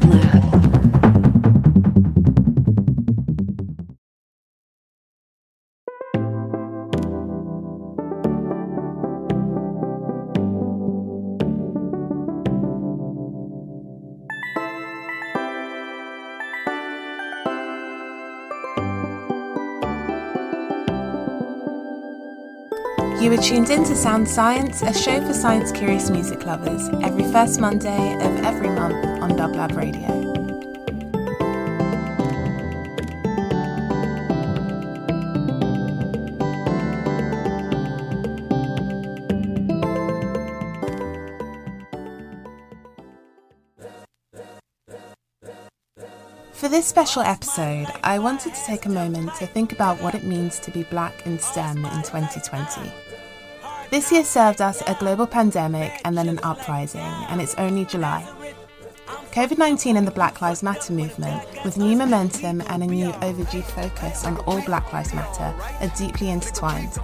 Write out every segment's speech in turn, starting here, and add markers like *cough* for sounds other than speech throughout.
Dub tuned in to Sound Science, a show for science curious music lovers, every first Monday of every month on Dublab Radio. For this special episode, I wanted to take a moment to think about what it means to be black in STEM in 2020. This year served us a global pandemic and then an uprising, and it's only July. COVID 19 and the Black Lives Matter movement, with new momentum and a new overdue focus on all Black Lives Matter, are deeply intertwined.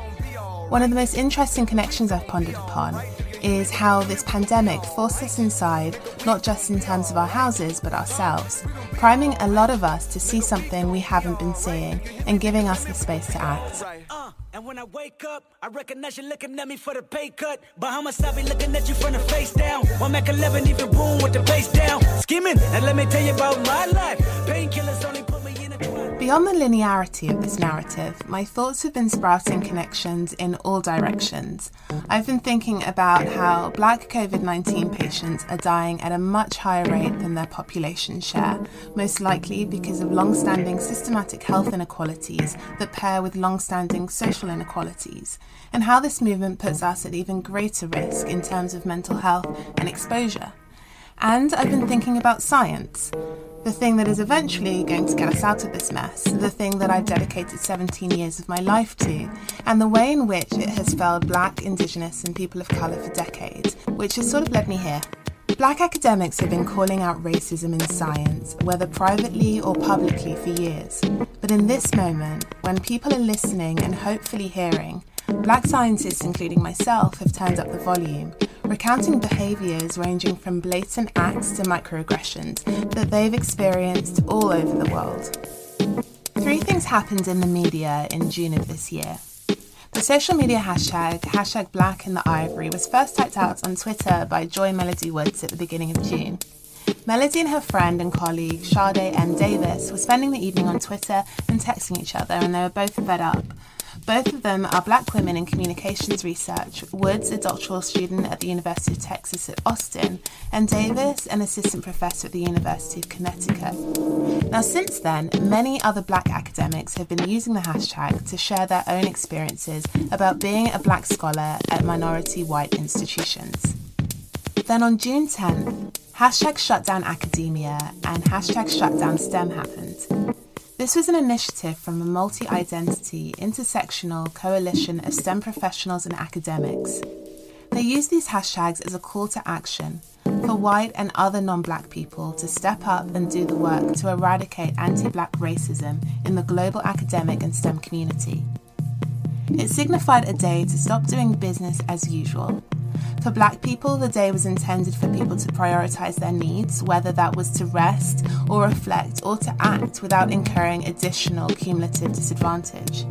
One of the most interesting connections I've pondered upon is how this pandemic forced us inside, not just in terms of our houses, but ourselves, priming a lot of us to see something we haven't been seeing and giving us the space to act. And when I wake up, I recognize you looking at me for the pay cut. Bahamas, I be looking at you from the face down. One Mac 11, even boom with the bass down. Skimming, and let me tell you about my life. Painkillers only put me in a trap. Beyond the linearity of this narrative, my thoughts have been sprouting connections in all directions. I've been thinking about how black COVID 19 patients are dying at a much higher rate than their population share, most likely because of long standing systematic health inequalities that pair with long standing social inequalities, and how this movement puts us at even greater risk in terms of mental health and exposure. And I've been thinking about science. The thing that is eventually going to get us out of this mess, the thing that I've dedicated 17 years of my life to, and the way in which it has failed black, indigenous, and people of colour for decades, which has sort of led me here. Black academics have been calling out racism in science, whether privately or publicly, for years. But in this moment, when people are listening and hopefully hearing, black scientists, including myself, have turned up the volume, recounting behaviours ranging from blatant acts to microaggressions that they've experienced all over the world. Three things happened in the media in June of this year. The social media hashtag, hashtag Black in the Ivory, was first typed out on Twitter by Joy Melody Woods at the beginning of June. Melody and her friend and colleague, Shardé M. Davis, were spending the evening on Twitter and texting each other, and they were both fed up. Both of them are black women in communications research, Woods, a doctoral student at the University of Texas at Austin, and Davis, an assistant professor at the University of Connecticut. Now, since then, many other black academics have been using the hashtag to share their own experiences about being a black scholar at minority white institutions. Then on June 10th, hashtag shutdown academia and hashtag shutdown STEM happened. This was an initiative from a multi identity, intersectional coalition of STEM professionals and academics. They used these hashtags as a call to action for white and other non black people to step up and do the work to eradicate anti black racism in the global academic and STEM community. It signified a day to stop doing business as usual. For black people, the day was intended for people to prioritise their needs, whether that was to rest or reflect or to act without incurring additional cumulative disadvantage.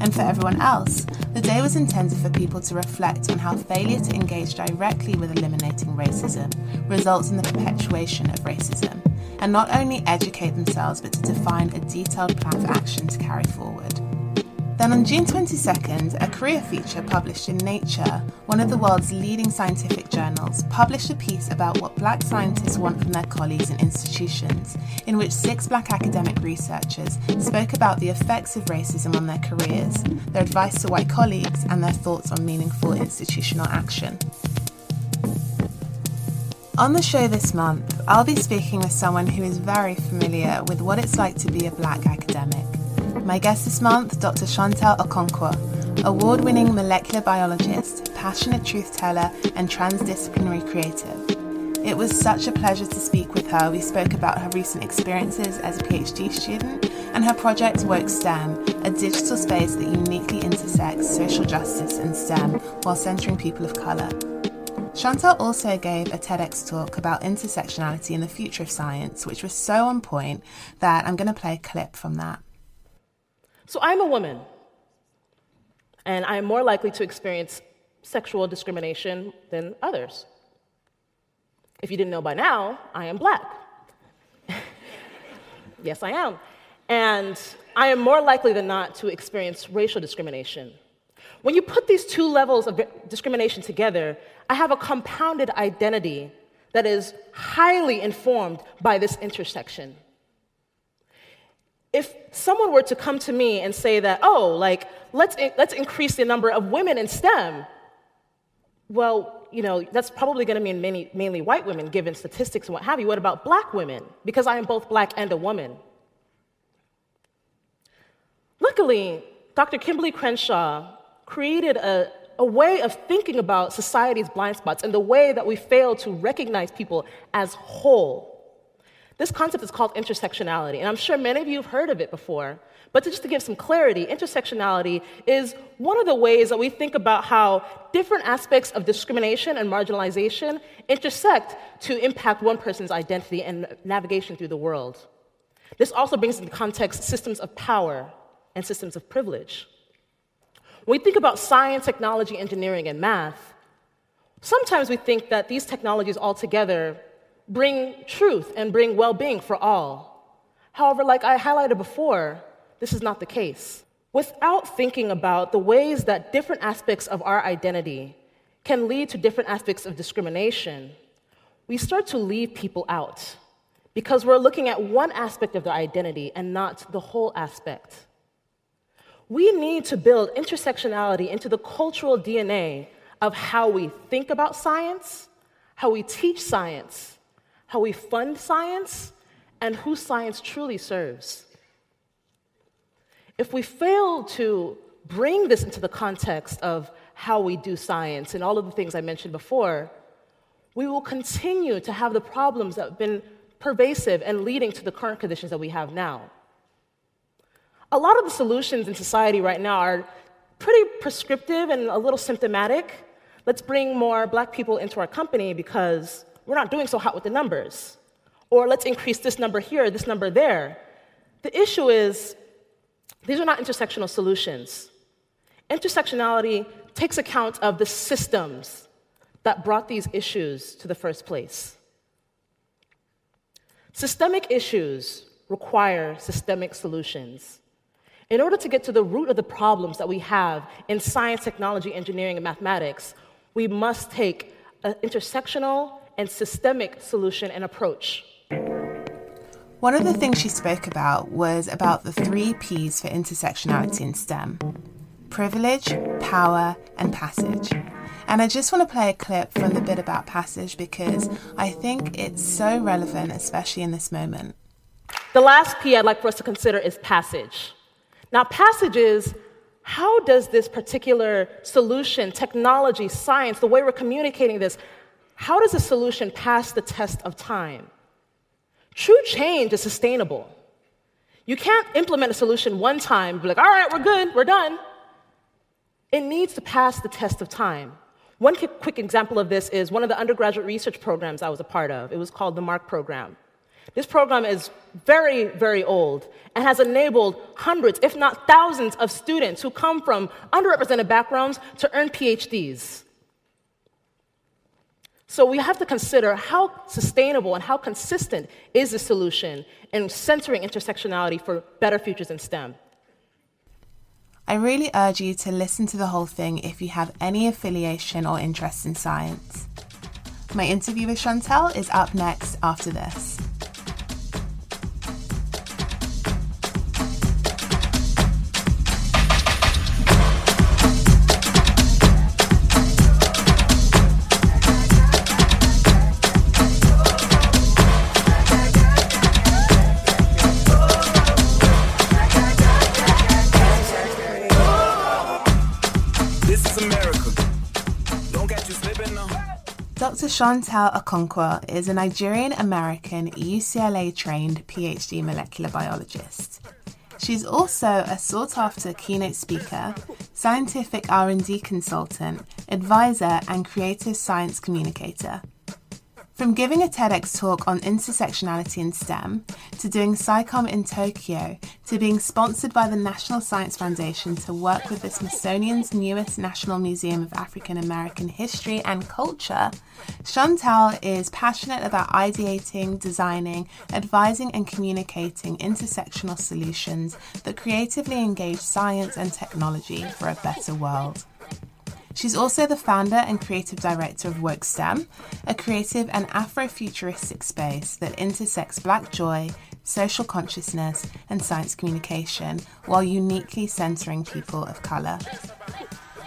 And for everyone else, the day was intended for people to reflect on how failure to engage directly with eliminating racism results in the perpetuation of racism, and not only educate themselves but to define a detailed plan of action to carry forward. Then on June 22nd, a career feature published in Nature, one of the world's leading scientific journals, published a piece about what black scientists want from their colleagues and institutions, in which six black academic researchers spoke about the effects of racism on their careers, their advice to white colleagues, and their thoughts on meaningful institutional action. On the show this month, I'll be speaking with someone who is very familiar with what it's like to be a black academic. My guest this month, Dr. Shawntel Okonkwo, award winning molecular biologist, passionate truth teller, and transdisciplinary creative. It was such a pleasure to speak with her. We spoke about her recent experiences as a PhD student and her project Woke STEM, a digital space that uniquely intersects social justice and STEM while centering people of colour. Shawntel also gave a TEDx talk about intersectionality and the future of science, which was so on point that I'm going to play a clip from that. So I'm a woman, and I am more likely to experience sexual discrimination than others. If you didn't know by now, I am black. *laughs* yes, I am. And I am more likely than not to experience racial discrimination. When you put these two levels of discrimination together, I have a compounded identity that is highly informed by this intersection. If someone were to come to me and say that, oh, like, let's, let's increase the number of women in STEM, well, you know, that's probably going to mean mainly, mainly white women, given statistics and what have you. What about black women? Because I am both black and a woman. Luckily, Dr. Kimberlé Crenshaw created a, a way of thinking about society's blind spots and the way that we fail to recognize people as whole. This concept is called intersectionality, and I'm sure many of you have heard of it before. But to just to give some clarity, intersectionality is one of the ways that we think about how different aspects of discrimination and marginalization intersect to impact one person's identity and navigation through the world. This also brings into context systems of power and systems of privilege. When we think about science, technology, engineering, and math, sometimes we think that these technologies altogether bring truth and bring well being for all. However, like I highlighted before, this is not the case. Without thinking about the ways that different aspects of our identity can lead to different aspects of discrimination, we start to leave people out because we're looking at one aspect of their identity and not the whole aspect. We need to build intersectionality into the cultural DNA of how we think about science, how we teach science, how we fund science, and who science truly serves. If we fail to bring this into the context of how we do science and all of the things I mentioned before, we will continue to have the problems that have been pervasive and leading to the current conditions that we have now. A lot of the solutions in society right now are pretty prescriptive and a little symptomatic. Let's bring more black people into our company because we're not doing so hot with the numbers. Or let's increase this number here, this number there. The issue is, these are not intersectional solutions. Intersectionality takes account of the systems that brought these issues to the first place. Systemic issues require systemic solutions. In order to get to the root of the problems that we have in science, technology, engineering, and mathematics, we must take an intersectional and systemic solution and approach. One of the things she spoke about was about the three P's for intersectionality in STEM privilege, power, and passage. And I just want to play a clip from the bit about passage because I think it's so relevant, especially in this moment. The last P I'd like for us to consider is passage. Now, passages, how does this particular solution, technology, science, the way we're communicating this, how does a solution pass the test of time? True change is sustainable. You can't implement a solution one time, be like, all right, we're good, we're done. It needs to pass the test of time. One quick example of this is one of the undergraduate research programs I was a part of. It was called the MARC program. This program is very, very old and has enabled hundreds, if not thousands, of students who come from underrepresented backgrounds to earn PhDs. So we have to consider how sustainable and how consistent is the solution in centering intersectionality for better futures in STEM. I really urge you to listen to the whole thing if you have any affiliation or interest in science. My interview with Shawntel is up next after this. Dr. Shawntel Okonkwo is a Nigerian American UCLA trained PhD molecular biologist. She's also a sought-after keynote speaker, scientific R&D consultant, advisor, and creative science communicator. From giving a TEDx talk on intersectionality in STEM, to doing SciComm in Tokyo, to being sponsored by the National Science Foundation to work with the Smithsonian's newest National Museum of African American History and Culture, Shawntel is passionate about ideating, designing, advising, and communicating intersectional solutions that creatively engage science and technology for a better world. She's also the founder and creative director of Woke STEM, a creative and Afrofuturistic space that intersects Black joy, social consciousness, and science communication while uniquely centering people of colour.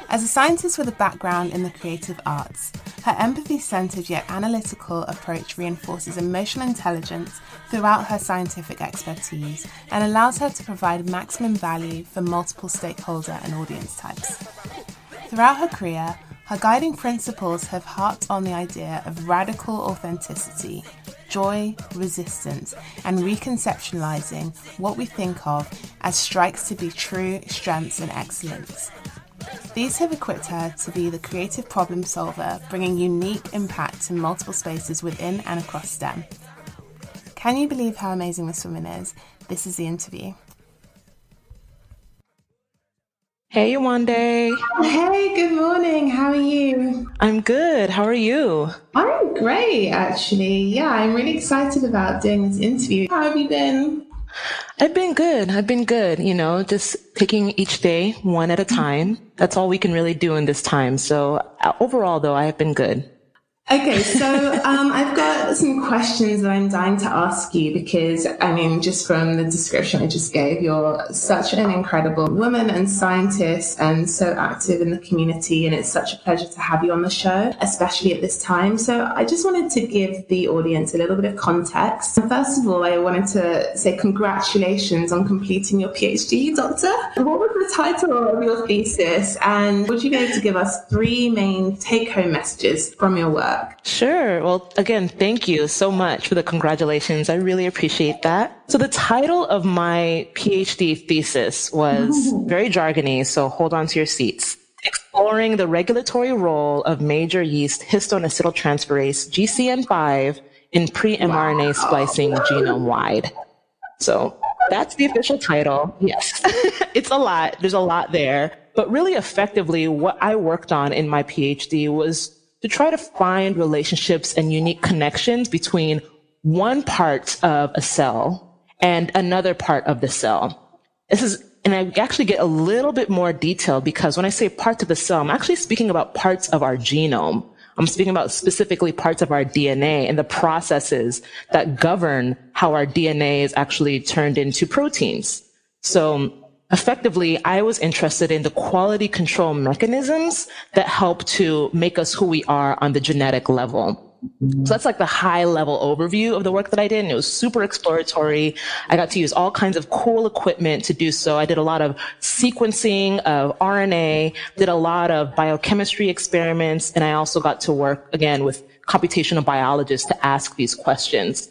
As a scientist with a background in the creative arts, her empathy centered yet analytical approach reinforces emotional intelligence throughout her scientific expertise and allows her to provide maximum value for multiple stakeholder and audience types. Throughout her career, her guiding principles have harped on the idea of radical authenticity, joy, resistance, and reconceptualizing what we think of as strikes to be true strengths and excellence. These have equipped her to be the creative problem solver, bringing unique impact to multiple spaces within and across STEM. Can you believe how amazing this woman is? This is the interview. Hey, Yewande. Hey, good morning. How are you? I'm good. How are you? I'm great, actually. Yeah, I'm really excited about doing this interview. How have you been? I've been good. I've been good. You know, just taking each day one at a time. That's all we can really do in this time. So uh, overall, though, I have been good. Okay, so um, I've got some questions that I'm dying to ask you because, I mean, just from the description I just gave, you're such an incredible woman and scientist and so active in the community. And it's such a pleasure to have you on the show, especially at this time. So I just wanted to give the audience a little bit of context. First of all, I wanted to say congratulations on completing your PhD, Doctor. What was the title of your thesis? And would you be able to give us three main take home messages from your work? Sure. Well, again, thank you so much for the congratulations. I really appreciate that. So the title of my PhD thesis was *laughs* very jargony, so hold on to your seats. Exploring the regulatory role of major yeast histone acetyltransferase GCN5 in pre-mRNA splicing genome wide. So that's the official title. Yes. *laughs* it's a lot. There's a lot there. But really effectively, what I worked on in my PhD was to try to find relationships and unique connections between one part of a cell and another part of the cell. This is, and I actually get a little bit more detailed because when I say parts of the cell, I'm actually speaking about parts of our genome. I'm speaking about specifically parts of our DNA and the processes that govern how our DNA is actually turned into proteins. So effectively, I was interested in the quality control mechanisms that help to make us who we are on the genetic level. So that's like the high level overview of the work that I did. And it was super exploratory. I got to use all kinds of cool equipment to do so. I did a lot of sequencing of RNA, did a lot of biochemistry experiments, and I also got to work again with computational biologists to ask these questions.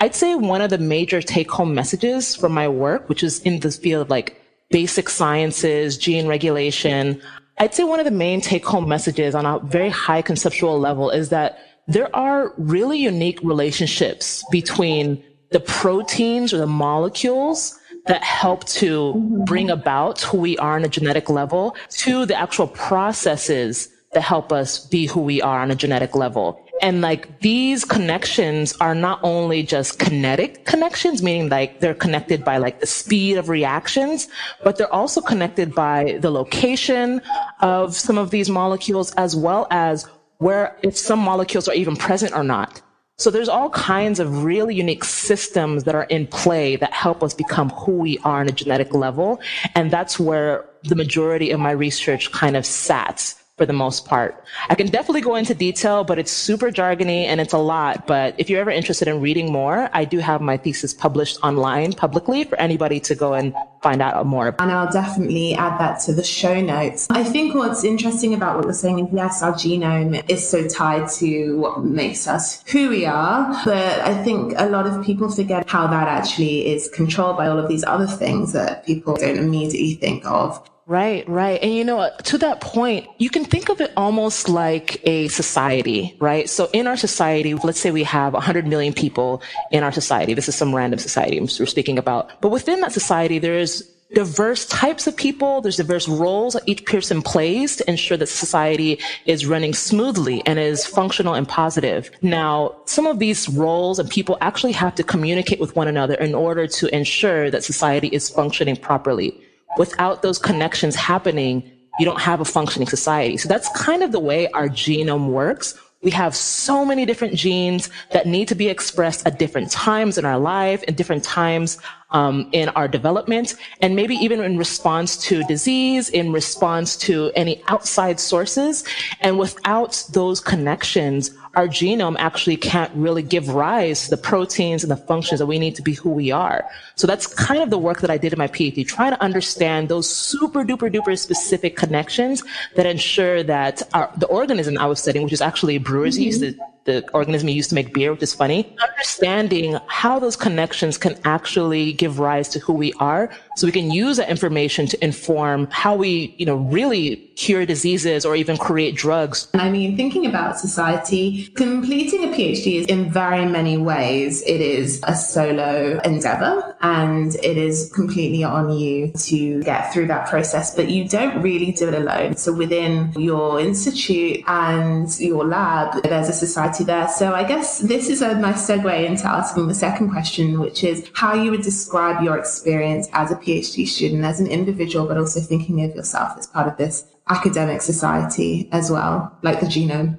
I'd say one of the major take home messages from my work, which is in the field of like basic sciences, gene regulation. I'd say one of the main take home messages on a very high conceptual level is that there are really unique relationships between the proteins or the molecules that help to bring about who we are on a genetic level to the actual processes that help us be who we are on a genetic level. And like these connections are not only just kinetic connections, meaning like they're connected by like the speed of reactions, but they're also connected by the location of some of these molecules as well as where if some molecules are even present or not. So there's all kinds of really unique systems that are in play that help us become who we are on a genetic level. And that's where the majority of my research kind of sat for the most part. I can definitely go into detail, but it's super jargony and it's a lot. But if you're ever interested in reading more, I do have my thesis published online publicly for anybody to go and find out more. And I'll definitely add that to the show notes. I think what's interesting about what you're saying is yes, our genome is so tied to what makes us who we are. But I think a lot of people forget how that actually is controlled by all of these other things that people don't immediately think of. Right, right. And you know, to that point, you can think of it almost like a society, right? So in our society, let's say we have 100 million people in our society. This is some random society we're speaking about. But within that society, there's diverse types of people. There's diverse roles that each person plays to ensure that society is running smoothly and is functional and positive. Now, some of these roles and people actually have to communicate with one another in order to ensure that society is functioning properly without those connections happening, you don't have a functioning society. So that's kind of the way our genome works. We have so many different genes that need to be expressed at different times in our life and different times um, in our development, and maybe even in response to disease, in response to any outside sources. And without those connections, our genome actually can't really give rise to the proteins and the functions that we need to be who we are. So that's kind of the work that I did in my PhD, trying to understand those super duper duper specific connections that ensure that our, the organism I was studying, which is actually brewer's mm-hmm. yeast, the, the organism used to make beer, which is funny, understanding how those connections can actually give rise to who we are so we can use that information to inform how we, you know, really cure diseases or even create drugs. I mean, thinking about society, completing a PhD is in very many ways, it is a solo endeavor and it is completely on you to get through that process, but you don't really do it alone. So within your institute and your lab, there's a society there. So I guess this is a nice segue into asking the second question, which is how you would describe your experience as a PhD student, as an individual, but also thinking of yourself as part of this academic society as well, like the genome?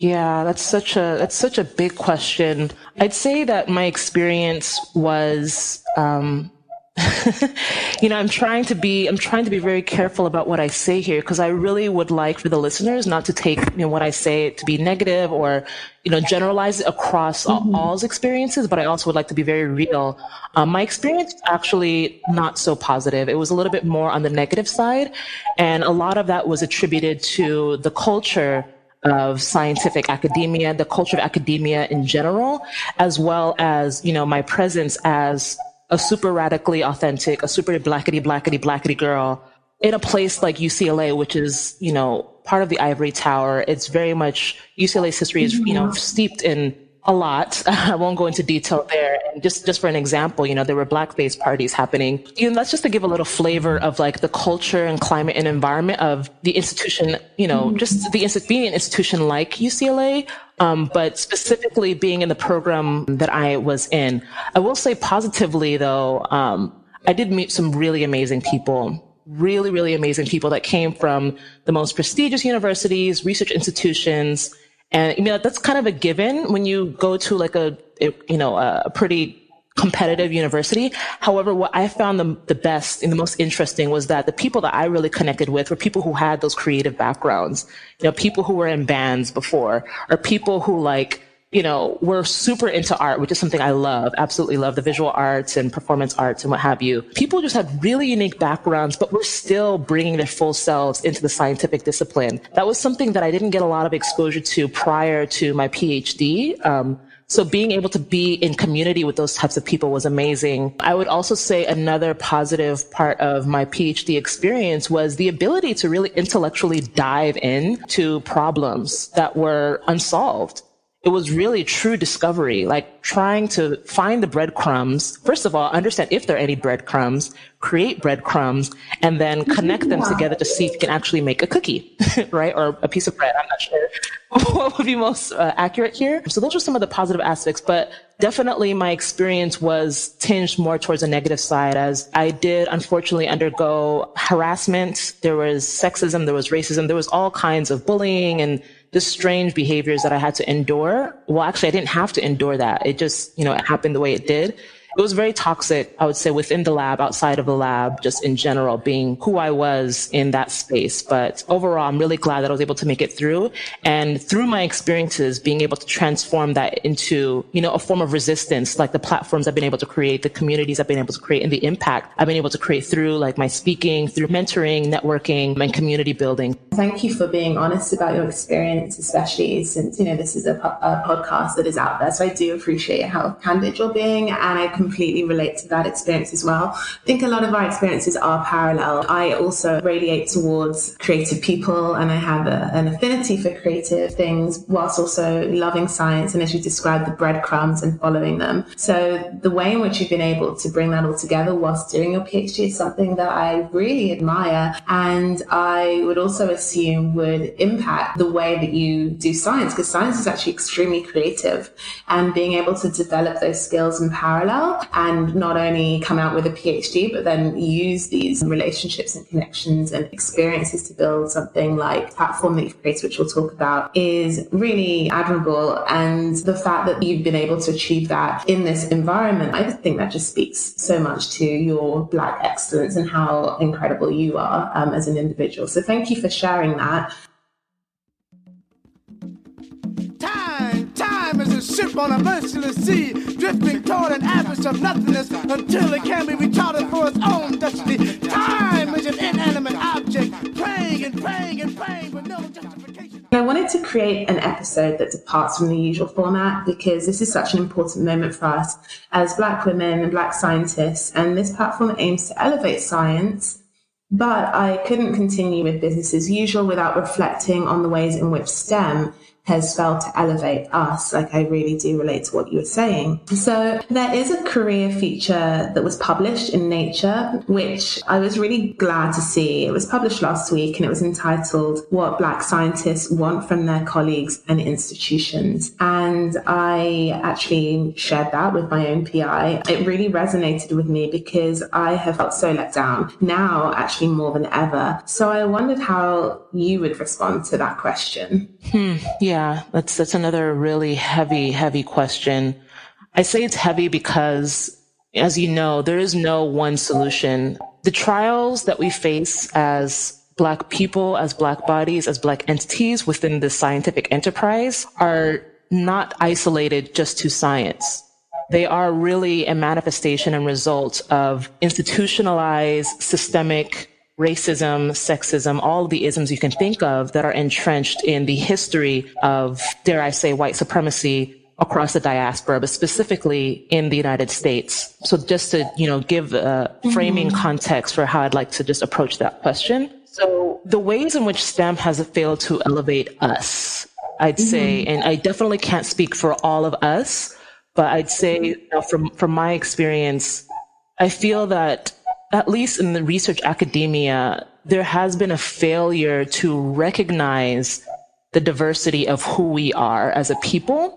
Yeah, that's such a that's such a big question. I'd say that my experience was um, *laughs* you know, I'm trying to be, I'm trying to be very careful about what I say here because I really would like for the listeners not to take, you know, what I say to be negative or, you know, generalize it across mm-hmm. all, all's experiences, but I also would like to be very real. Um, my experience actually not so positive. It was a little bit more on the negative side. And a lot of that was attributed to the culture of scientific academia, the culture of academia in general, as well as, you know, my presence as a super radically authentic, a super blackety, blackety, blackety girl in a place like UCLA, which is, you know, part of the ivory tower. It's very much UCLA's history is, you know, mm-hmm. steeped in a lot. *laughs* I won't go into detail there. And just, just for an example, you know, there were blackface parties happening. You know, that's just to give a little flavor of like the culture and climate and environment of the institution, you know, mm-hmm. just the being an institution like UCLA. Um, but specifically being in the program that I was in, I will say positively though, um, I did meet some really amazing people really, really amazing people that came from the most prestigious universities, research institutions, and you know, that's kind of a given when you go to like a, you know, a pretty competitive university. However, what I found the, the best and the most interesting was that the people that I really connected with were people who had those creative backgrounds. You know, people who were in bands before or people who like, you know, we're super into art, which is something I love, absolutely love the visual arts and performance arts and what have you. People just have really unique backgrounds, but we're still bringing their full selves into the scientific discipline. That was something that I didn't get a lot of exposure to prior to my PhD. Um, so being able to be in community with those types of people was amazing. I would also say another positive part of my PhD experience was the ability to really intellectually dive in to problems that were unsolved it was really true discovery, like trying to find the breadcrumbs. First of all, understand if there are any breadcrumbs, create breadcrumbs, and then connect them together to see if you can actually make a cookie, *laughs* right? Or a piece of bread. I'm not sure *laughs* what would be most uh, accurate here. So those are some of the positive aspects, but definitely my experience was tinged more towards the negative side as I did unfortunately undergo harassment. There was sexism, there was racism, there was all kinds of bullying and the strange behaviors that I had to endure. Well, actually, I didn't have to endure that. It just, you know, it happened the way it did. it was very toxic, I would say, within the lab, outside of the lab, just in general, being who I was in that space. But overall, I'm really glad that I was able to make it through. And through my experiences, being able to transform that into, you know, a form of resistance, like the platforms I've been able to create, the communities I've been able to create, and the impact I've been able to create through like my speaking, through mentoring, networking, and community building. Thank you for being honest about your experience, especially since, you know, this is a, a podcast that is out there. So I do appreciate how candid you're being. And I completely relate to that experience as well. I think a lot of our experiences are parallel. I also radiate towards creative people and I have a, an affinity for creative things whilst also loving science. And as you described, the breadcrumbs and following them. So the way in which you've been able to bring that all together whilst doing your PhD is something that I really admire. And I would also assume would impact the way that you do science because science is actually extremely creative and being able to develop those skills in parallel and not only come out with a PhD, but then use these relationships and connections and experiences to build something like platform that you've created, which we'll talk about, is really admirable. And the fact that you've been able to achieve that in this environment, I think that just speaks so much to your Black excellence and how incredible you are um, as an individual. So thank you for sharing that. Time, time is a ship on a merciless sea, drifting toward an abyss of nothingness until it can be recharted for its own destiny. Time is an inanimate object, praying and praying and praying with no justification. I wanted to create an episode that departs from the usual format because this is such an important moment for us as Black women and Black scientists, and this platform aims to elevate science but I couldn't continue with business as usual without reflecting on the ways in which STEM has failed to elevate us. Like I really do relate to what you were saying. So there is a career feature that was published in Nature, which I was really glad to see. It was published last week and it was entitled What Black Scientists Want from Their Colleagues and Institutions. And I actually shared that with my own PI. It really resonated with me because I have felt so let down now, actually more than ever. So I wondered how you would respond to that question. Hmm. Yeah, that's that's another really heavy, heavy question. I say it's heavy because, as you know, there is no one solution. The trials that we face as Black people, as Black bodies, as Black entities within the scientific enterprise are not isolated just to science. They are really a manifestation and result of institutionalized systemic racism, sexism, all the isms you can think of that are entrenched in the history of, dare I say, white supremacy across the diaspora, but specifically in the United States. So just to, you know, give a framing mm-hmm. context for how I'd like to just approach that question. So the ways in which STEM has failed to elevate us, I'd mm-hmm. say, and I definitely can't speak for all of us, but I'd say, you know, from, from my experience, I feel that at least in the research academia, there has been a failure to recognize the diversity of who we are as a people,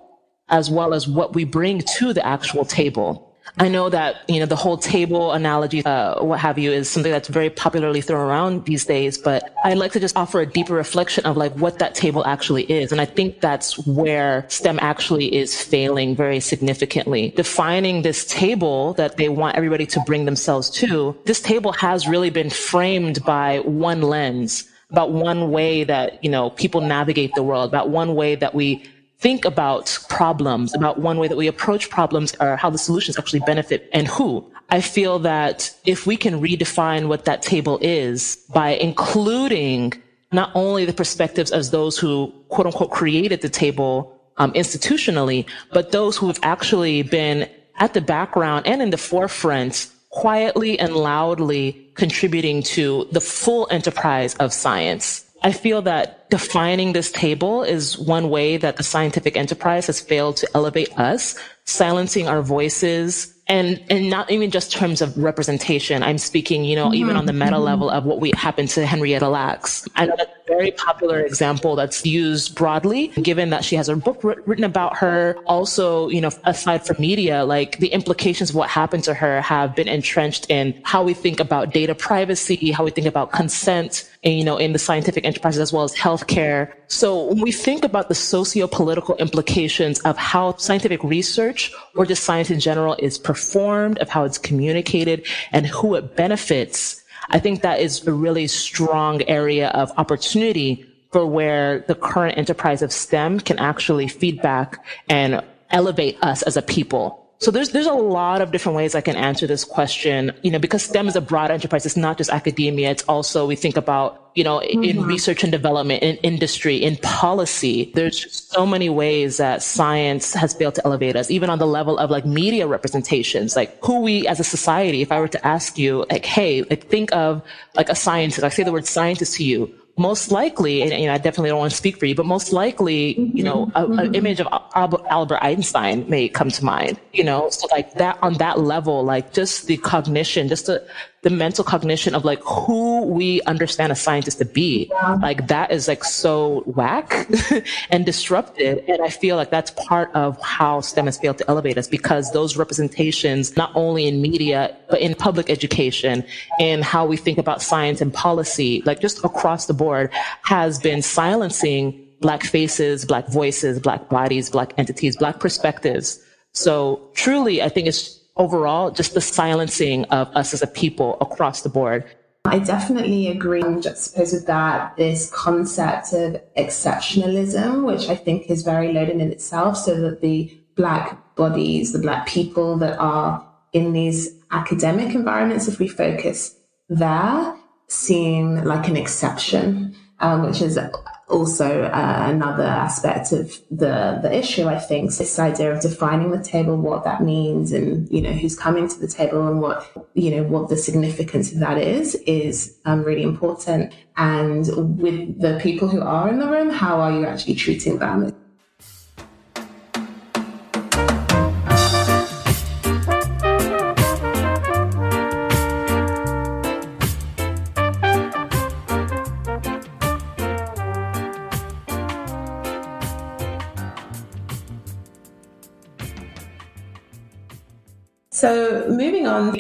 as well as what we bring to the actual table. I know that, you know, the whole table analogy, uh, what have you, is something that's very popularly thrown around these days, but I'd like to just offer a deeper reflection of like what that table actually is. And I think that's where STEM actually is failing very significantly. Defining this table that they want everybody to bring themselves to, this table has really been framed by one lens about one way that, you know, people navigate the world, about one way that we think about problems, about one way that we approach problems or how the solutions actually benefit and who. I feel that if we can redefine what that table is by including not only the perspectives as those who quote unquote created the table um, institutionally, but those who have actually been at the background and in the forefront quietly and loudly contributing to the full enterprise of science. I feel that defining this table is one way that the scientific enterprise has failed to elevate us, silencing our voices, and and not even just terms of representation. I'm speaking, you know, mm-hmm. even on the meta mm-hmm. level of what we happened to Henrietta Lacks. I know that's a very popular example that's used broadly, given that she has a book written about her. Also, you know, aside from media, like the implications of what happened to her have been entrenched in how we think about data privacy, how we think about consent, and, you know, in the scientific enterprises as well as healthcare. So when we think about the socio-political implications of how scientific research or just science in general is performed, of how it's communicated and who it benefits, I think that is a really strong area of opportunity for where the current enterprise of STEM can actually feedback and elevate us as a people. So there's there's a lot of different ways I can answer this question. You know, because STEM is a broad enterprise. It's not just academia. It's also we think about you know mm-hmm. in research and development, in industry, in policy. There's so many ways that science has failed to elevate us, even on the level of like media representations, like who we as a society. If I were to ask you, like, hey, like think of like a scientist. I say the word scientist to you most likely, and you know, I definitely don't want to speak for you, but most likely, you know, an mm-hmm. image of Albert Einstein may come to mind, you know, so like that on that level, like just the cognition, just the, the mental cognition of like who we understand a scientist to be. Like that is like so whack *laughs* and disrupted. And I feel like that's part of how STEM has failed to elevate us because those representations, not only in media, but in public education, in how we think about science and policy, like just across the board has been silencing black faces, black voices, black bodies, black entities, black perspectives. So truly, I think it's overall, just the silencing of us as a people across the board. I definitely agree, I suppose with that, this concept of exceptionalism, which I think is very loaded in itself, so that the Black bodies, the Black people that are in these academic environments, if we focus there, seem like an exception, um, which is also uh, another aspect of the the issue. I think so this idea of defining the table, what that means, and you know who's coming to the table, and what you know what the significance of that is, is um, really important. And with the people who are in the room, how are you actually treating them?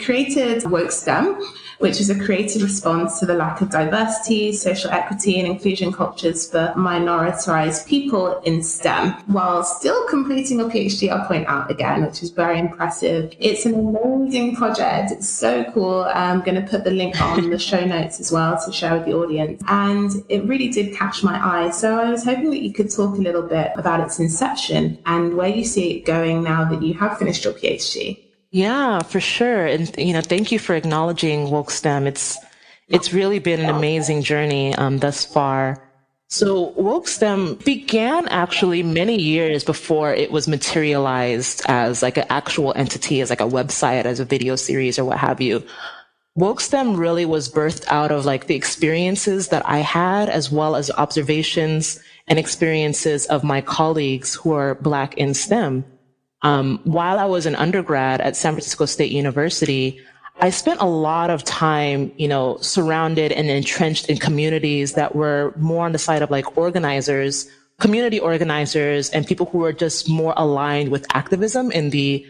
Created Woke STEM, which is a creative response to the lack of diversity, social equity, and inclusion cultures for minoritized people in STEM, while still completing a PhD, I'll point out again, which is very impressive. It's an amazing project. It's so cool. I'm going to put the link on the show *laughs* notes as well to share with the audience. And it really did catch my eye. So I was hoping that you could talk a little bit about its inception and where you see it going now that you have finished your PhD. Yeah, for sure. And, you know, thank you for acknowledging woke STEM. It's, it's really been an amazing journey, um, thus far. So woke STEM began actually many years before it was materialized as like an actual entity, as like a website, as a video series or what have you. Woke STEM really was birthed out of like the experiences that I had as well as observations and experiences of my colleagues who are black in STEM. Um, while I was an undergrad at San Francisco State University, I spent a lot of time, you know, surrounded and entrenched in communities that were more on the side of like organizers, community organizers, and people who were just more aligned with activism in the,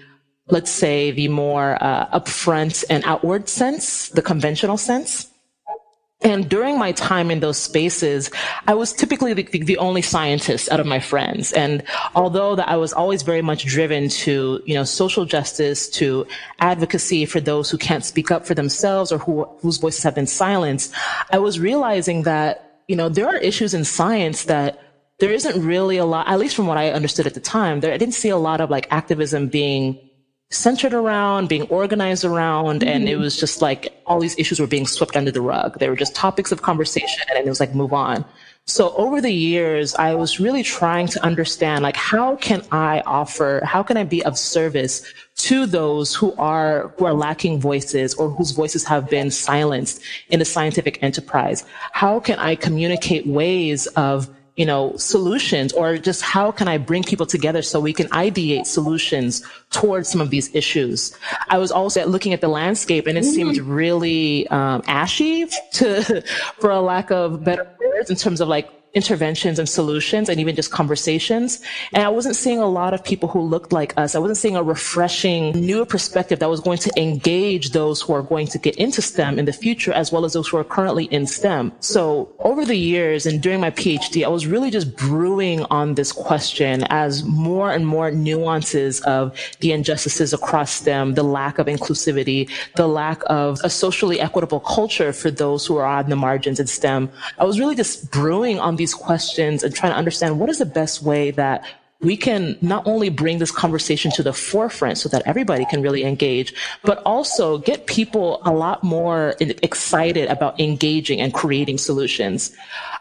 let's say, the more uh, upfront and outward sense, the conventional sense. And during my time in those spaces, I was typically the, the, only scientist out of my friends. And although that I was always very much driven to, you know, social justice, to advocacy for those who can't speak up for themselves or who, whose voices have been silenced, I was realizing that, you know, there are issues in science that there isn't really a lot, at least from what I understood at the time, there, I didn't see a lot of like activism being centered around, being organized around, mm-hmm. and it mm-hmm. was just like all these issues were being swept under the rug. They were just topics of conversation, and it was like move on. So over the years, I was really trying to understand, like, how can I offer, how can I be of service to those who are, who are lacking voices or whose voices have been silenced in the scientific enterprise? How can I communicate ways of you know, solutions or just how can I bring people together so we can ideate solutions towards some of these issues. I was also looking at the landscape and it mm-hmm. seemed really um, ashy *laughs* to, for a lack of better words in terms of like interventions and solutions and even just conversations. And I wasn't seeing a lot of people who looked like us. I wasn't seeing a refreshing, newer perspective that was going to engage those who are going to get into STEM in the future, as well as those who are currently in STEM. So over the years and during my PhD, I was really just brewing on this question as more and more nuances of the injustices across STEM, the lack of inclusivity, the lack of a socially equitable culture for those who are on the margins in STEM. I was really just brewing on the these questions and trying to understand what is the best way that we can not only bring this conversation to the forefront so that everybody can really engage, but also get people a lot more excited about engaging and creating solutions.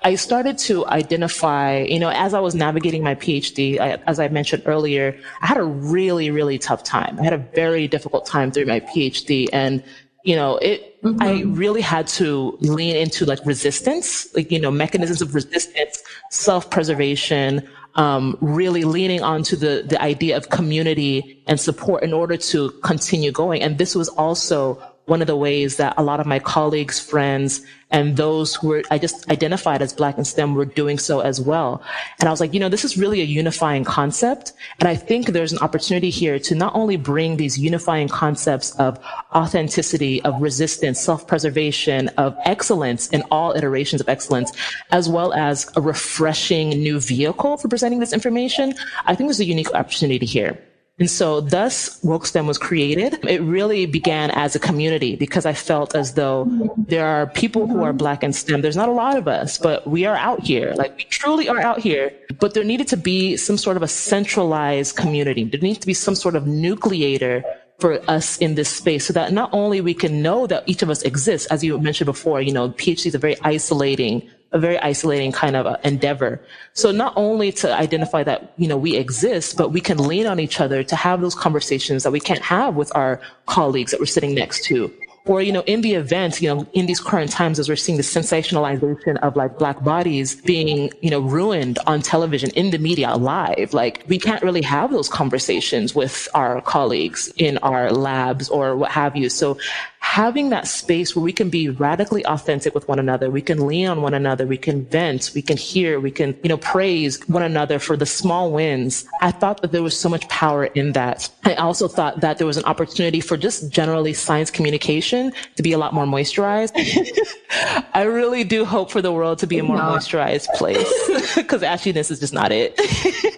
I started to identify, you know, as I was navigating my PhD, I, as I mentioned earlier, I had a really, really tough time. I had a very difficult time through my PhD and you know, it, mm-hmm. I really had to lean into like resistance, like, you know, mechanisms of resistance, self-preservation, um, really leaning onto the, the idea of community and support in order to continue going. And this was also one of the ways that a lot of my colleagues, friends, and those who were, I just identified as Black in STEM were doing so as well. And I was like, you know, this is really a unifying concept. And I think there's an opportunity here to not only bring these unifying concepts of authenticity, of resistance, self-preservation, of excellence in all iterations of excellence, as well as a refreshing new vehicle for presenting this information. I think there's a unique opportunity here. And so thus WokeSTEM was created. It really began as a community because I felt as though there are people who are black in STEM. There's not a lot of us, but we are out here. Like we truly are out here. But there needed to be some sort of a centralized community. There needs to be some sort of nucleator for us in this space so that not only we can know that each of us exists, as you mentioned before, you know, PhDs are very isolating a very isolating kind of endeavor. So not only to identify that, you know, we exist, but we can lean on each other to have those conversations that we can't have with our colleagues that we're sitting next to or you know in the event you know in these current times as we're seeing the sensationalization of like black bodies being you know ruined on television in the media live like we can't really have those conversations with our colleagues in our labs or what have you so having that space where we can be radically authentic with one another, we can lean on one another, we can vent, we can hear, we can, you know, praise one another for the small wins. I thought that there was so much power in that. I also thought that there was an opportunity for just generally science communication to be a lot more moisturized. *laughs* I really do hope for the world to be a more moisturized place *laughs* because ashiness is just not it.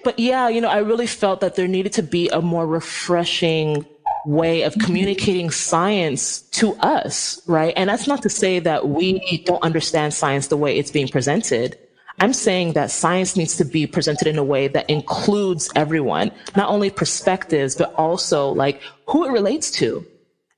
*laughs* but yeah, you know, I really felt that there needed to be a more refreshing way of communicating science to us, right? And that's not to say that we don't understand science the way it's being presented. I'm saying that science needs to be presented in a way that includes everyone, not only perspectives, but also like who it relates to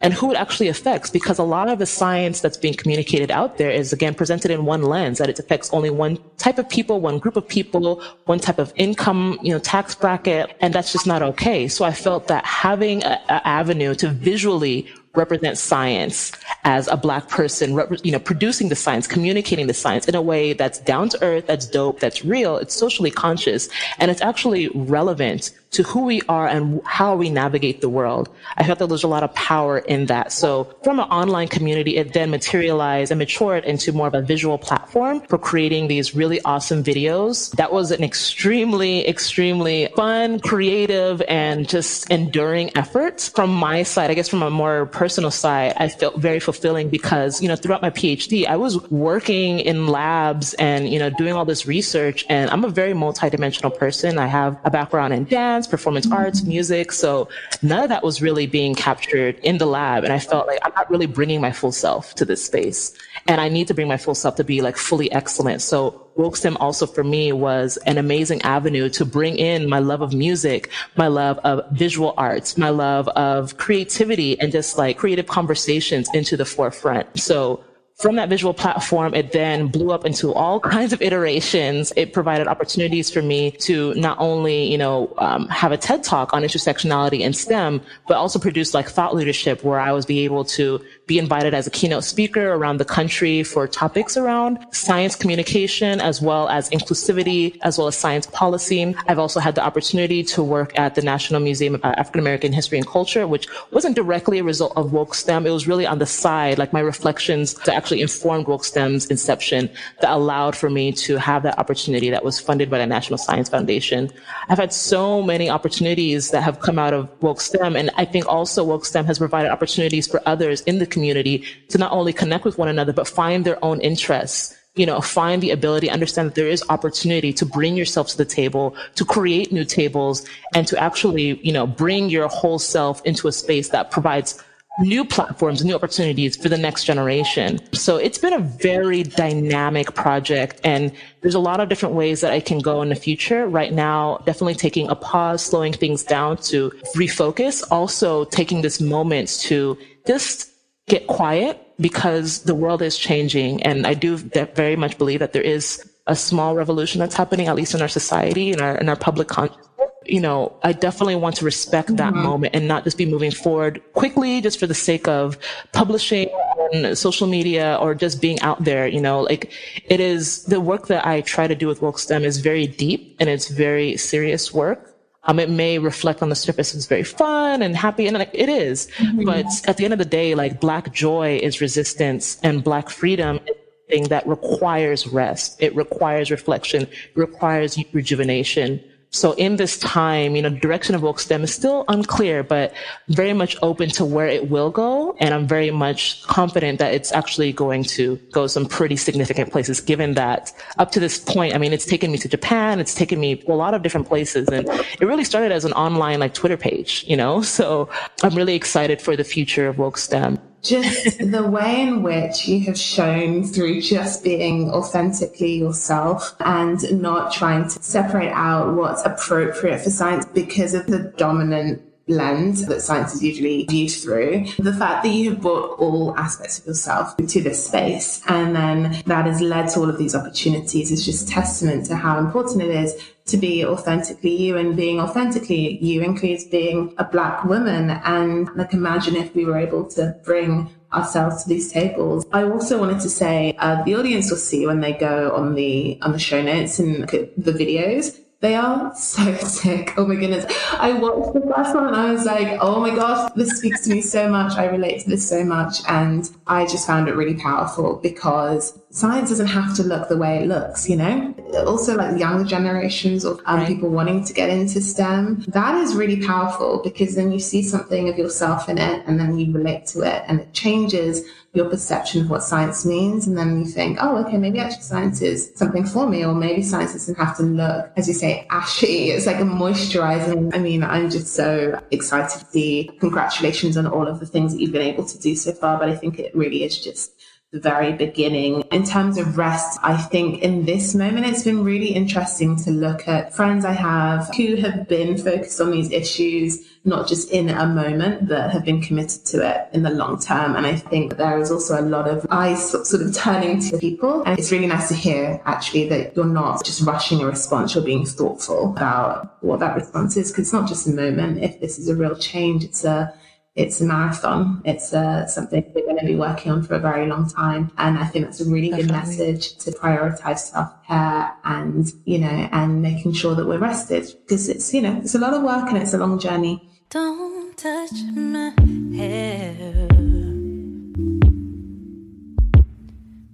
and who it actually affects because a lot of the science that's being communicated out there is again presented in one lens that it affects only one type of people one group of people one type of income you know tax bracket and that's just not okay. So i felt that having an avenue to visually represent science as a black person, you know, producing the science, communicating the science in a way that's down to earth, that's dope, that's real, it's socially conscious, and it's actually relevant to who we are and how we navigate the world. I felt that there's a lot of power in that. So from an online community, it then materialized and matured into more of a visual platform for creating these really awesome videos. That was an extremely, extremely fun, creative, and just enduring effort from my side. I guess from a more personal side, I felt very fulfilling because, you know, throughout my PhD, I was working in labs and, you know, doing all this research. And I'm a very multidimensional person. I have a background in dance dance, performance arts, music. So none of that was really being captured in the lab. And I felt like I'm not really bringing my full self to this space. And I need to bring my full self to be like fully excellent. So WokeSTEM also for me was an amazing avenue to bring in my love of music, my love of visual arts, my love of creativity and just like creative conversations into the forefront. So from that visual platform, it then blew up into all *laughs* kinds of iterations. It provided opportunities for me to not only, you know, um, have a TED talk on intersectionality and STEM, but also produce like thought leadership where I was be able to be invited as a keynote speaker around the country for topics around science communication, as well as inclusivity, as well as science policy. I've also had the opportunity to work at the National Museum of African American History and Culture, which wasn't directly a result of woke STEM. It was really on the side, like my reflections to actually informed woke STEM's inception that allowed for me to have that opportunity that was funded by the National Science Foundation. I've had so many opportunities that have come out of woke STEM. And I think also woke STEM has provided opportunities for others in the community to not only connect with one another, but find their own interests you know, find the ability, understand that there is opportunity to bring yourself to the table, to create new tables, and to actually, you know, bring your whole self into a space that provides new platforms, new opportunities for the next generation. So it's been a very dynamic project and there's a lot of different ways that I can go in the future. Right now, definitely taking a pause, slowing things down to refocus, also taking this moment to just get quiet because the world is changing. And I do very much believe that there is a small revolution that's happening, at least in our society, in our, in our public consciousness you know, I definitely want to respect that mm-hmm. moment and not just be moving forward quickly just for the sake of publishing on social media or just being out there. You know, like it is the work that I try to do with Woke STEM is very deep and it's very serious work. Um, it may reflect on the surface as very fun and happy, and like, it is. Mm-hmm. But at the end of the day, like Black joy is resistance, and Black freedom is thing that requires rest. It requires reflection. It requires rejuvenation. So in this time, you know, direction of woke STEM is still unclear, but very much open to where it will go. And I'm very much confident that it's actually going to go some pretty significant places, given that up to this point, I mean, it's taken me to Japan, it's taken me a lot of different places. And it really started as an online like Twitter page, you know? So I'm really excited for the future of woke STEM just the way in which you have shown through just being authentically yourself and not trying to separate out what's appropriate for science because of the dominant lens that science is usually viewed through. The fact that you have brought all aspects of yourself to this space and then that has led to all of these opportunities is just testament to how important it is to be authentically you and being authentically you includes being a black woman and like imagine if we were able to bring ourselves to these tables. I also wanted to say uh, the audience will see when they go on the on the show notes and the videos they are so *laughs* sick. Oh my goodness. I watched the first one and I was like, oh my gosh, this speaks to me so much. I relate to this so much. And I just found it really powerful because science doesn't have to look the way it looks, you know? Also, like younger generations of um, right. people wanting to get into STEM, that is really powerful because then you see something of yourself in it and then you relate to it and it changes your perception of what science means. And then you think, oh, okay, maybe actually science is something for me, or maybe science doesn't have to look, as you say, ashy. It's like a moisturizing. I mean, I'm just so excited to see. Congratulations on all of the things that you've been able to do so far. But I think it really is just the very beginning. In terms of rest, I think in this moment, it's been really interesting to look at friends I have who have been focused on these issues, not just in a moment, but have been committed to it in the long term. And I think there is also a lot of eyes sort of turning to people. And it's really nice to hear actually that you're not just rushing a response, you're being thoughtful about what that response is, because it's not just a moment. If this is a real change, it's a it's a marathon. It's uh, something we're going to be working on for a very long time. And I think that's a really Definitely. good message to prioritize self care and, you know, and making sure that we're rested because it's, you know, it's a lot of work and it's a long journey. Don't touch my hair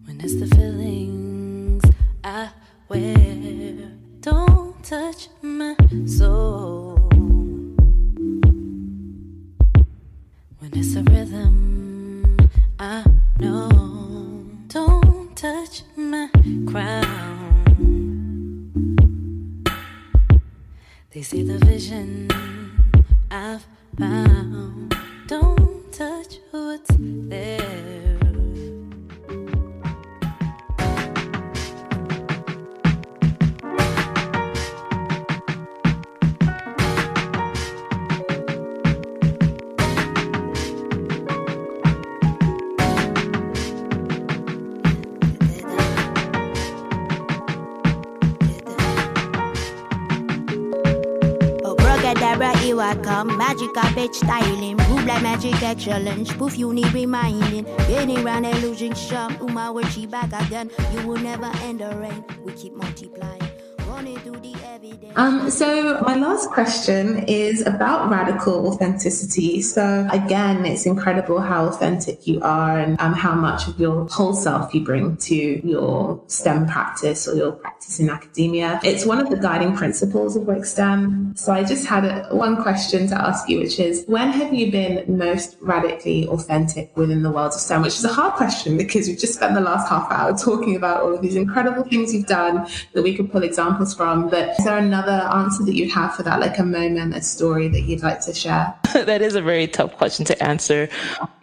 when it's the feelings I wear. Don't touch my soul It's a rhythm I know. Don't touch my crown. They see the vision I've found. Don't touch what's there. Come. Magic bitch styling. Move like magic excellence. Poof, you need reminding. Getting round and losing. Uma, when she back again. You will never end the rain. We keep multiplying. Um, so my last question is about radical authenticity. So again, it's incredible how authentic you are and um, how much of your whole self you bring to your STEM practice or your practice in academia. It's one of the guiding principles of WokeSTEM. So I just had a, one question to ask you, which is when have you been most radically authentic within the world of STEM? Which is a hard question because we've just spent the last half hour talking about all of these incredible things you've done that we could pull examples from. But is there another answer that you'd have for that, like a moment, a story that you'd like to share? *laughs* that is a very tough question to answer.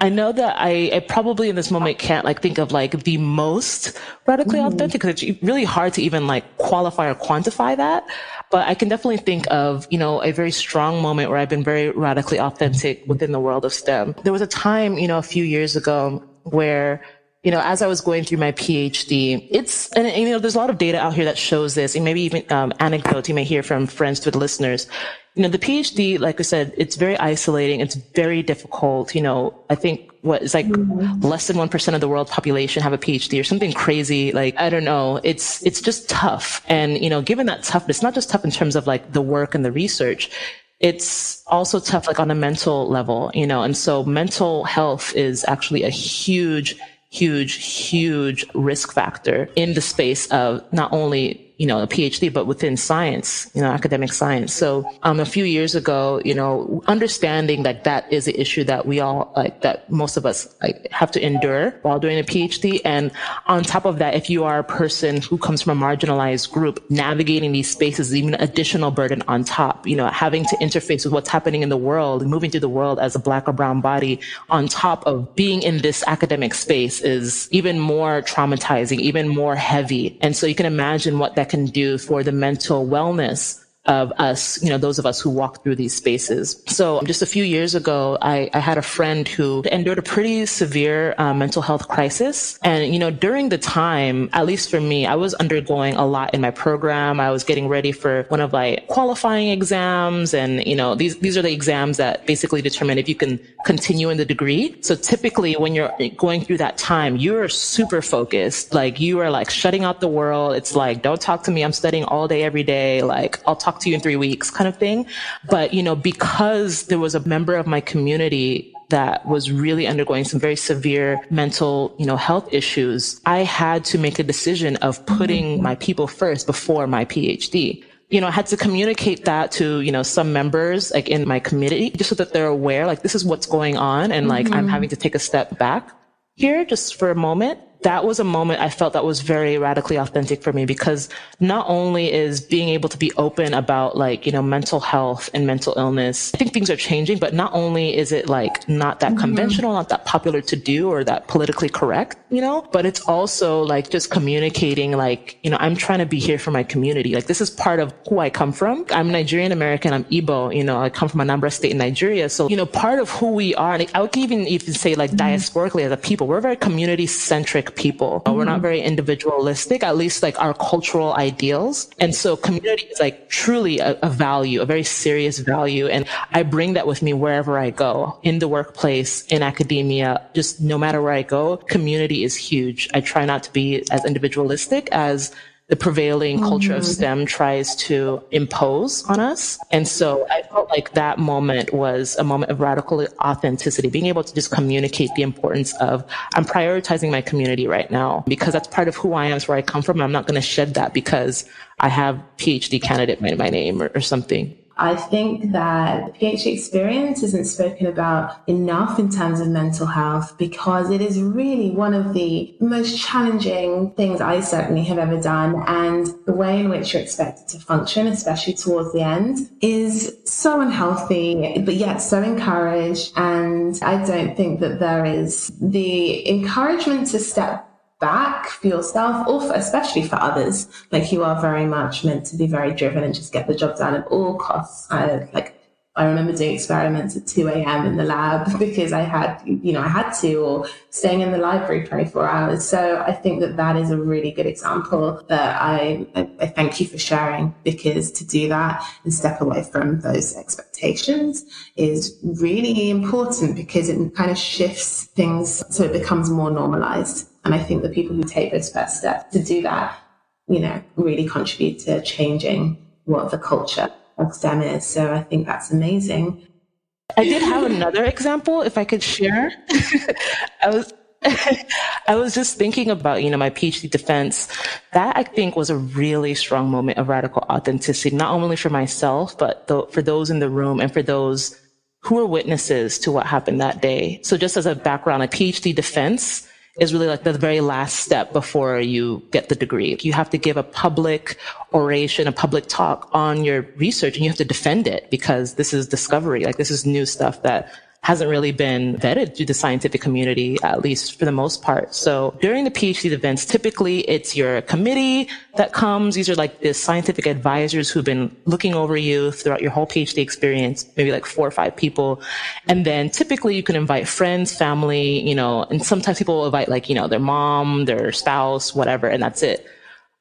I know that I, I, probably in this moment can't like think of like the most radically mm-hmm. authentic because it's really hard to even like qualify or quantify that. But I can definitely think of, you know, a very strong moment where I've been very radically authentic within the world of STEM. There was a time, you know, a few years ago where you know, as I was going through my PhD, it's, and, and, you know, there's a lot of data out here that shows this, and maybe even um, anecdotes you may hear from friends to the listeners. You know, the PhD, like I said, it's very isolating. It's very difficult. You know, I think what is like mm-hmm. less than 1% of the world population have a PhD or something crazy. Like, I don't know. It's, it's just tough. And, you know, given that toughness, not just tough in terms of like the work and the research, it's also tough like on a mental level, you know, and so mental health is actually a huge huge, huge risk factor in the space of not only you know, a PhD, but within science, you know, academic science. So, um, a few years ago, you know, understanding that that is an issue that we all, like, that most of us like, have to endure while doing a PhD. And on top of that, if you are a person who comes from a marginalized group, navigating these spaces is even additional burden on top, you know, having to interface with what's happening in the world, moving through the world as a black or brown body on top of being in this academic space is even more traumatizing, even more heavy. And so you can imagine what that can do for the mental wellness of us, you know, those of us who walk through these spaces. So just a few years ago, I, I had a friend who endured a pretty severe uh, mental health crisis. And, you know, during the time, at least for me, I was undergoing a lot in my program. I was getting ready for one of my qualifying exams. And, you know, these, these are the exams that basically determine if you can continue in the degree. So typically when you're going through that time, you're super focused. Like you are like shutting out the world. It's like, don't talk to me. I'm studying all day, every day. Like I'll talk to you in three weeks kind of thing. But, you know, because there was a member of my community that was really undergoing some very severe mental, you know, health issues, I had to make a decision of putting my people first before my PhD you know, I had to communicate that to, you know, some members like in my community just so that they're aware, like this is what's going on. And like, mm-hmm. I'm having to take a step back here just for a moment that was a moment I felt that was very radically authentic for me because not only is being able to be open about like, you know, mental health and mental illness, I think things are changing, but not only is it like not that mm-hmm. conventional, not that popular to do or that politically correct, you know, but it's also like just communicating like, you know, I'm trying to be here for my community. Like this is part of who I come from. I'm Nigerian American. I'm Igbo, you know, I come from Anambra state in Nigeria. So, you know, part of who we are, and I would even even say like mm-hmm. diasporically as a people, we're very community centric people. Mm-hmm. We're not mm-hmm. very individualistic, at least like our cultural ideals. And so community is like truly a, a value, a very serious value. And I bring that with me wherever I go, in the workplace, in academia, just no matter where I go, community is huge. I try not to be as individualistic as the prevailing culture of mm. STEM tries to impose on us. And so I felt like that moment was a moment of radical authenticity, being able to just communicate the importance of I'm prioritizing my community right now because that's part of who I am, it's where I come from. I'm not going to shed that because I have PhD candidate in my name or, or something. I think that the PhD experience isn't spoken about enough in terms of mental health because it is really one of the most challenging things I certainly have ever done. And the way in which you're expected to function, especially towards the end, is so unhealthy, but yet so encouraged. And I don't think that there is the encouragement to step back for yourself or for, especially for others. Like you are very much meant to be very driven and just get the job done at all costs. Like I remember doing experiments at 2 a.m. in the lab *laughs* because I had, you know, I had to, or staying in the library 24 hours. So I think that that is a really good example that I, I thank you for sharing because to do that and step away from those expectations is really important because it kind of shifts things so it becomes more normalized. And I think the people who take those first steps to do that you know, really contribute to changing what the culture of STEM is. So I think that's amazing. I did have another example, if I could share. *laughs* I was *laughs* I was just thinking about, you know, my PhD defense. That I think was a really strong moment of radical authenticity, not only for myself, but th- for those in the room and for those who were witnesses to what happened that day. So just as a background, a PhD defense is really like the very last step before you get the degree. You have to give a public oration, a public talk on your research and you have to defend it because this is discovery. Like this is new stuff that hasn't really been vetted through the scientific community, at least for the most part. So during the PhD events, typically it's your committee that comes. These are like the scientific advisors who've been looking over you throughout your whole PhD experience, maybe like four or five people. And then typically you can invite friends, family, you know, and sometimes people will invite like, you know, their mom, their spouse, whatever, and that's it.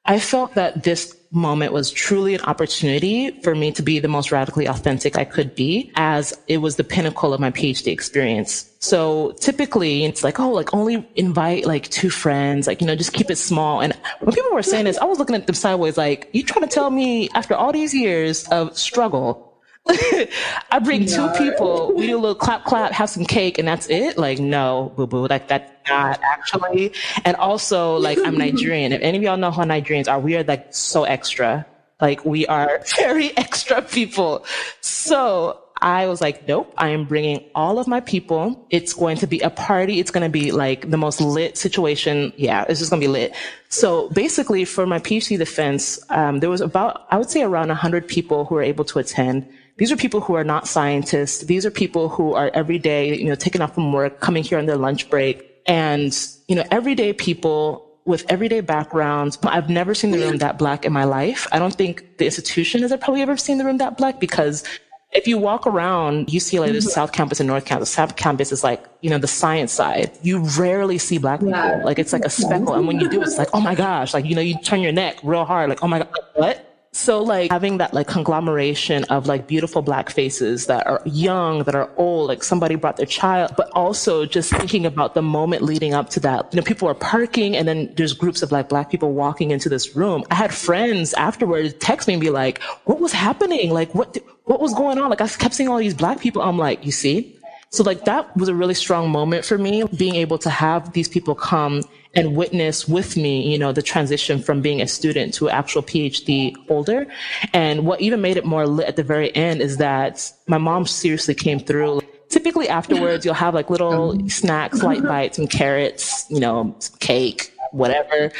I felt that this moment was truly an opportunity for me to be the most radically authentic I could be as it was the pinnacle of my PhD experience. So typically it's like, oh, like only invite like two friends, like, you know, just keep it small. And when people were saying this, I was looking at them sideways like, you trying to tell me after all these years of struggle, *laughs* I bring no. two people, we do a little clap, clap, have some cake, and that's it. Like, no, boo boo, like that's not actually. And also, like, I'm Nigerian. If any of y'all know how Nigerians are, we are like so extra. Like, we are *laughs* very extra people. So I was like, nope, I am bringing all of my people. It's going to be a party. It's going to be like the most lit situation. Yeah, it's just going to be lit. So basically for my PhD defense, um, there was about, I would say around 100 people who were able to attend. These are people who are not scientists. These are people who are every day, you know, taking off from work, coming here on their lunch break. And, you know, everyday people with everyday backgrounds. I've never seen the room that black in my life. I don't think the institution has probably ever seen the room that black because if you walk around UCLA, there's mm-hmm. South Campus and North Campus. South Campus is like, you know, the science side. You rarely see black people. Yeah. Like it's like a speckle. And when you do, it's like, oh my gosh, like, you know, you turn your neck real hard, like, oh my God, what? So like having that like conglomeration of like beautiful black faces that are young, that are old, like somebody brought their child, but also just thinking about the moment leading up to that. You know, people are parking and then there's groups of like black people walking into this room. I had friends afterwards text me and be like, what was happening? Like what, what was going on? Like I kept seeing all these black people. I'm like, you see? So like that was a really strong moment for me, being able to have these people come and witness with me, you know, the transition from being a student to actual PhD holder. And what even made it more lit at the very end is that my mom seriously came through. Typically afterwards, you'll have like little snacks, light *laughs* bites and carrots, you know, cake, whatever.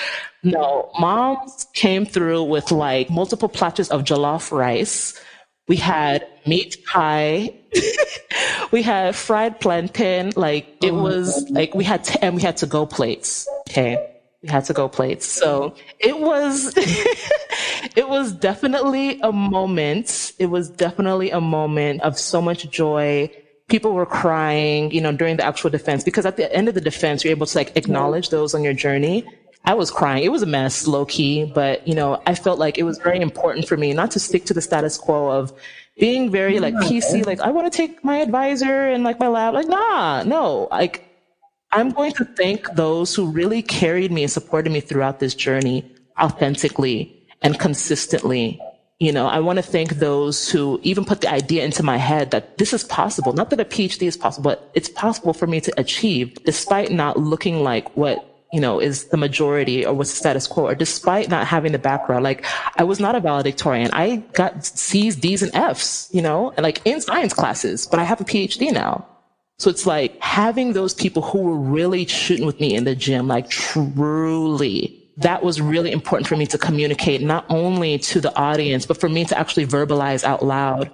No, mom came through with like multiple platters of jollof rice. We had meat pie. *laughs* we had fried plantain. Like it oh was like we had, t- and we had to go plates. Okay. We had to go plates. So it was, *laughs* it was definitely a moment. It was definitely a moment of so much joy. People were crying, you know, during the actual defense because at the end of the defense, you're able to like acknowledge those on your journey. I was crying. It was a mess, low key, but you know, I felt like it was very important for me not to stick to the status quo of being very like PC, like I want to take my advisor and like my lab. Like, nah, no. Like I'm going to thank those who really carried me and supported me throughout this journey authentically and consistently. You know, I want to thank those who even put the idea into my head that this is possible. Not that a PhD is possible, but it's possible for me to achieve despite not looking like what you know, is the majority or was the status quo, or despite not having the background. Like, I was not a valedictorian. I got C's, D's, and F's, you know, and like in science classes, but I have a PhD now. So it's like having those people who were really shooting with me in the gym, like truly, that was really important for me to communicate not only to the audience, but for me to actually verbalize out loud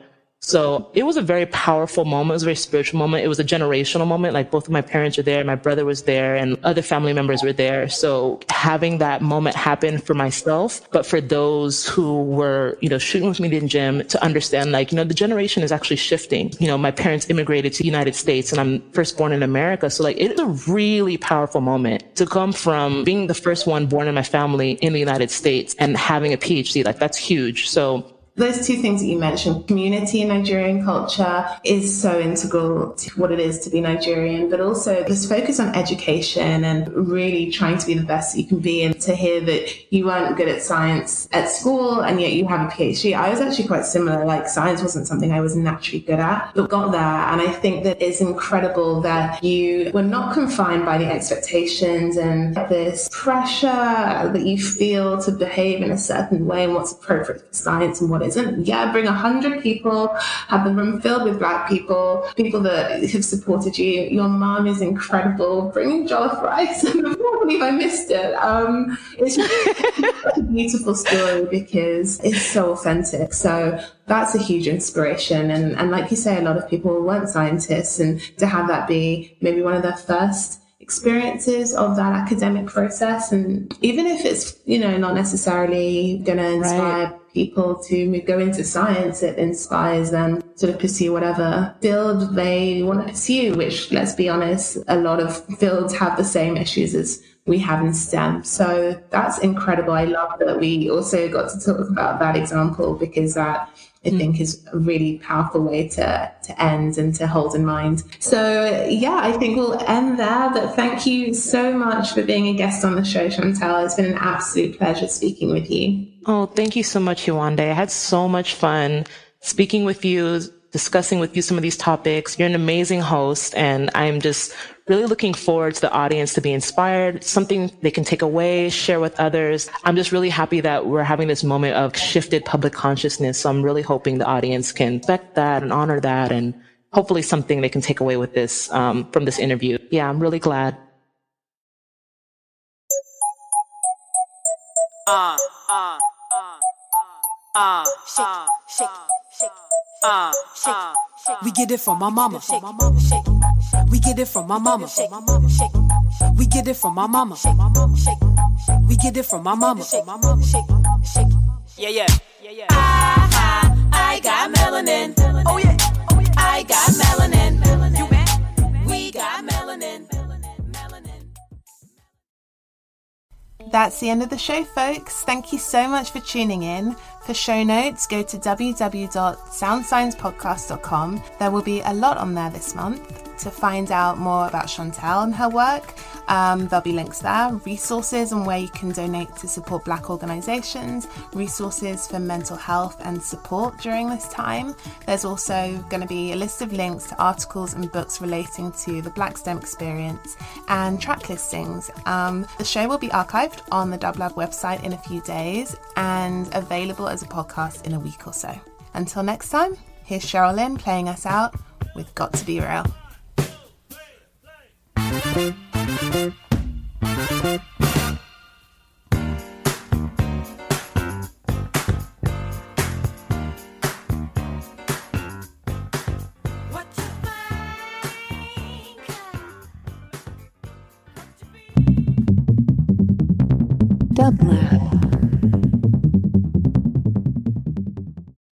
so it was a very powerful moment. It was a very spiritual moment. It was a generational moment. Like both of my parents were there, my brother was there, and other family members were there. So having that moment happen for myself, but for those who were, you know, shooting with me in gym to understand, like, you know, the generation is actually shifting. You know, my parents immigrated to the United States and I'm first born in America. So like, it's a really powerful moment to come from being the first one born in my family in the United States and having a PhD. Like, that's huge. So those two things that you mentioned, community in Nigerian culture is so integral to what it is to be Nigerian, but also this focus on education and really trying to be the best you can be. And to hear that you weren't good at science at school and yet you have a PhD, I was actually quite similar. Like science wasn't something I was naturally good at, but got there. And I think that it's incredible that you were not confined by the expectations and this pressure that you feel to behave in a certain way and what's appropriate for science and what isn't. Yeah, bring a hundred people, have the room filled with black people, people that have supported you. Your mom is incredible. Bringing jollof rice. *laughs* I can't believe I missed it. Um, it's a beautiful story because it's so authentic. So that's a huge inspiration. And, and like you say, a lot of people weren't scientists and to have that be maybe one of their first experiences of that academic process. And even if it's, you know, not necessarily going to inspire right. people to go into science, it inspires them to pursue whatever field they want to pursue, which let's be honest, a lot of fields have the same issues as we have in STEM. So that's incredible. I love that we also got to talk about that example because that I mm. think is a really powerful way to, to end and to hold in mind. So yeah, I think we'll end there, but thank you so much for being a guest on the show, Shawntel. It's been an absolute pleasure speaking with you. Oh, thank you so much, Yewande. I had so much fun speaking with you, discussing with you some of these topics. You're an amazing host and I'm just really looking forward to the audience to be inspired, something they can take away, share with others. I'm just really happy that we're having this moment of shifted public consciousness. So I'm really hoping the audience can respect that and honor that and hopefully something they can take away with this, um, from this interview. Yeah, I'm really glad. Uh, uh, uh, uh, shake, shake, shake, uh, shake. We get it from my mama. Shake, shake. We get it from my mama. We get it from my mama. We get it from my mama. Yeah, yeah. Yeah, yeah. I, I, I got melanin. Oh yeah. Oh yeah. I got melanin. You. We got melanin. That's the end of the show, folks. Thank you so much for tuning in. For show notes, go to www.soundsciencepodcast.com. There will be a lot on there this month to find out more about Shawntel and her work. Um, there'll be links there, resources on where you can donate to support Black organisations, resources for mental health and support during this time. There's also going to be a list of links to articles and books relating to the Black STEM experience and track listings. Um, the show will be archived on the Dublab website in a few days and available as a podcast in a week or so. Until next time, here's Cheryl Lynn playing us out with Got to Be Real. Dublab.